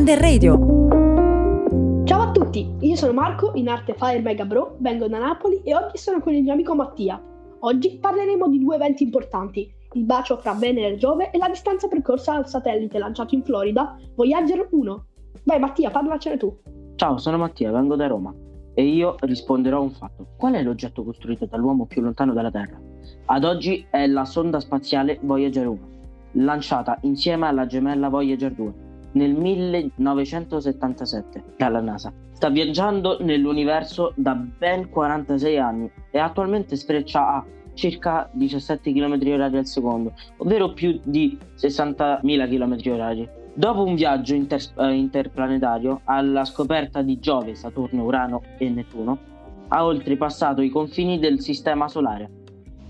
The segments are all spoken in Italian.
Under Radio. Ciao a tutti, io sono Marco, in arte Fire Mega Bro, vengo da Napoli e oggi sono con il mio amico Mattia. Oggi parleremo di due eventi importanti, il bacio fra Venere e Giove e la distanza percorsa al satellite lanciato in Florida, Voyager 1. Vai Mattia, parlacene tu. Ciao, sono Mattia, vengo da Roma e io risponderò a un fatto. Qual è l'oggetto costruito dall'uomo più lontano dalla Terra? Ad oggi è la sonda spaziale Voyager 1, lanciata insieme alla gemella Voyager 2 nel 1977 dalla NASA. Sta viaggiando nell'universo da ben 46 anni e attualmente sfreccia a circa 17 km h al secondo, ovvero più di 60.000 km h Dopo un viaggio inter- eh, interplanetario alla scoperta di Giove, Saturno, Urano e Nettuno, ha oltrepassato i confini del Sistema Solare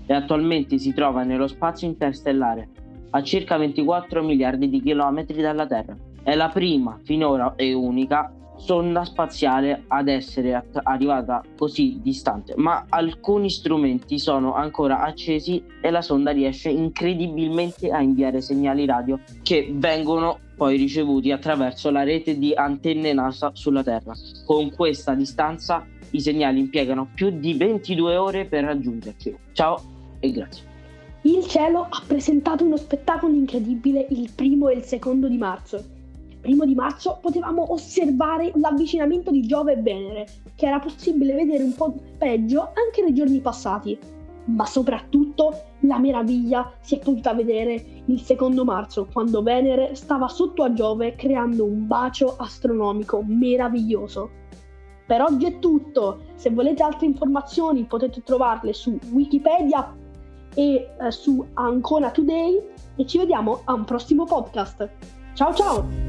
e attualmente si trova nello spazio interstellare a circa 24 miliardi di chilometri dalla Terra. È la prima, finora e unica, sonda spaziale ad essere att- arrivata così distante, ma alcuni strumenti sono ancora accesi e la sonda riesce incredibilmente a inviare segnali radio che vengono poi ricevuti attraverso la rete di antenne NASA sulla Terra. Con questa distanza i segnali impiegano più di 22 ore per raggiungerci. Ciao e grazie. Il cielo ha presentato uno spettacolo incredibile il primo e il secondo di marzo primo di marzo potevamo osservare l'avvicinamento di Giove e Venere, che era possibile vedere un po' peggio anche nei giorni passati. Ma soprattutto la meraviglia si è potuta vedere il secondo marzo, quando Venere stava sotto a Giove creando un bacio astronomico meraviglioso. Per oggi è tutto, se volete altre informazioni potete trovarle su Wikipedia e eh, su Ancona Today e ci vediamo a un prossimo podcast. Ciao ciao!